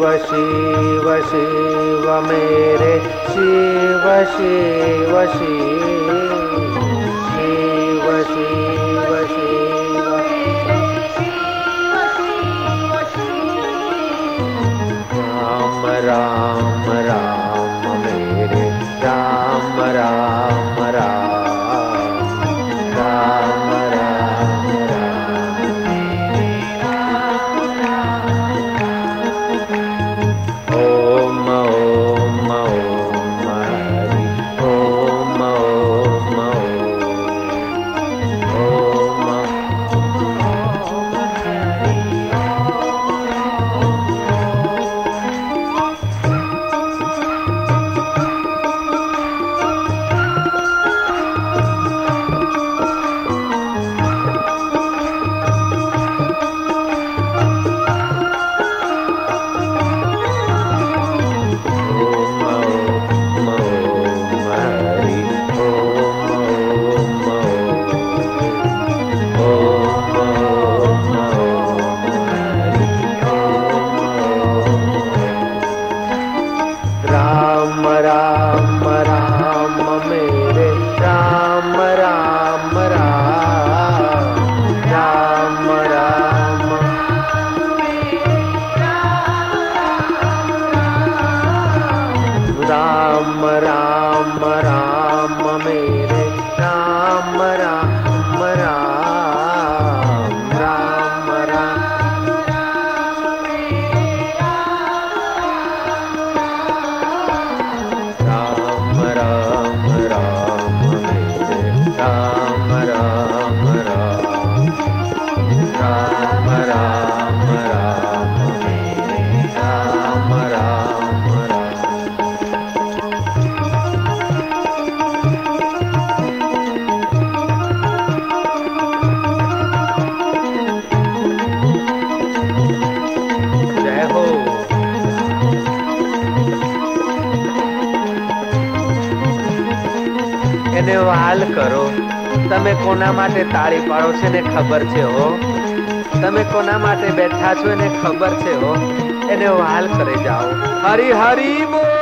शिव शिव शिव मेरे। शिव शिव शिव शिव शिव राम राम राम। મને વાલ કરો. તમે કોના માટે તાળી પાડો છે ને ખબર છે, હો? તમે કોના માટે બેઠા છો એને ખબર છે, હો? એને વાલ કરી જાઓ. હરી હરી બોલ.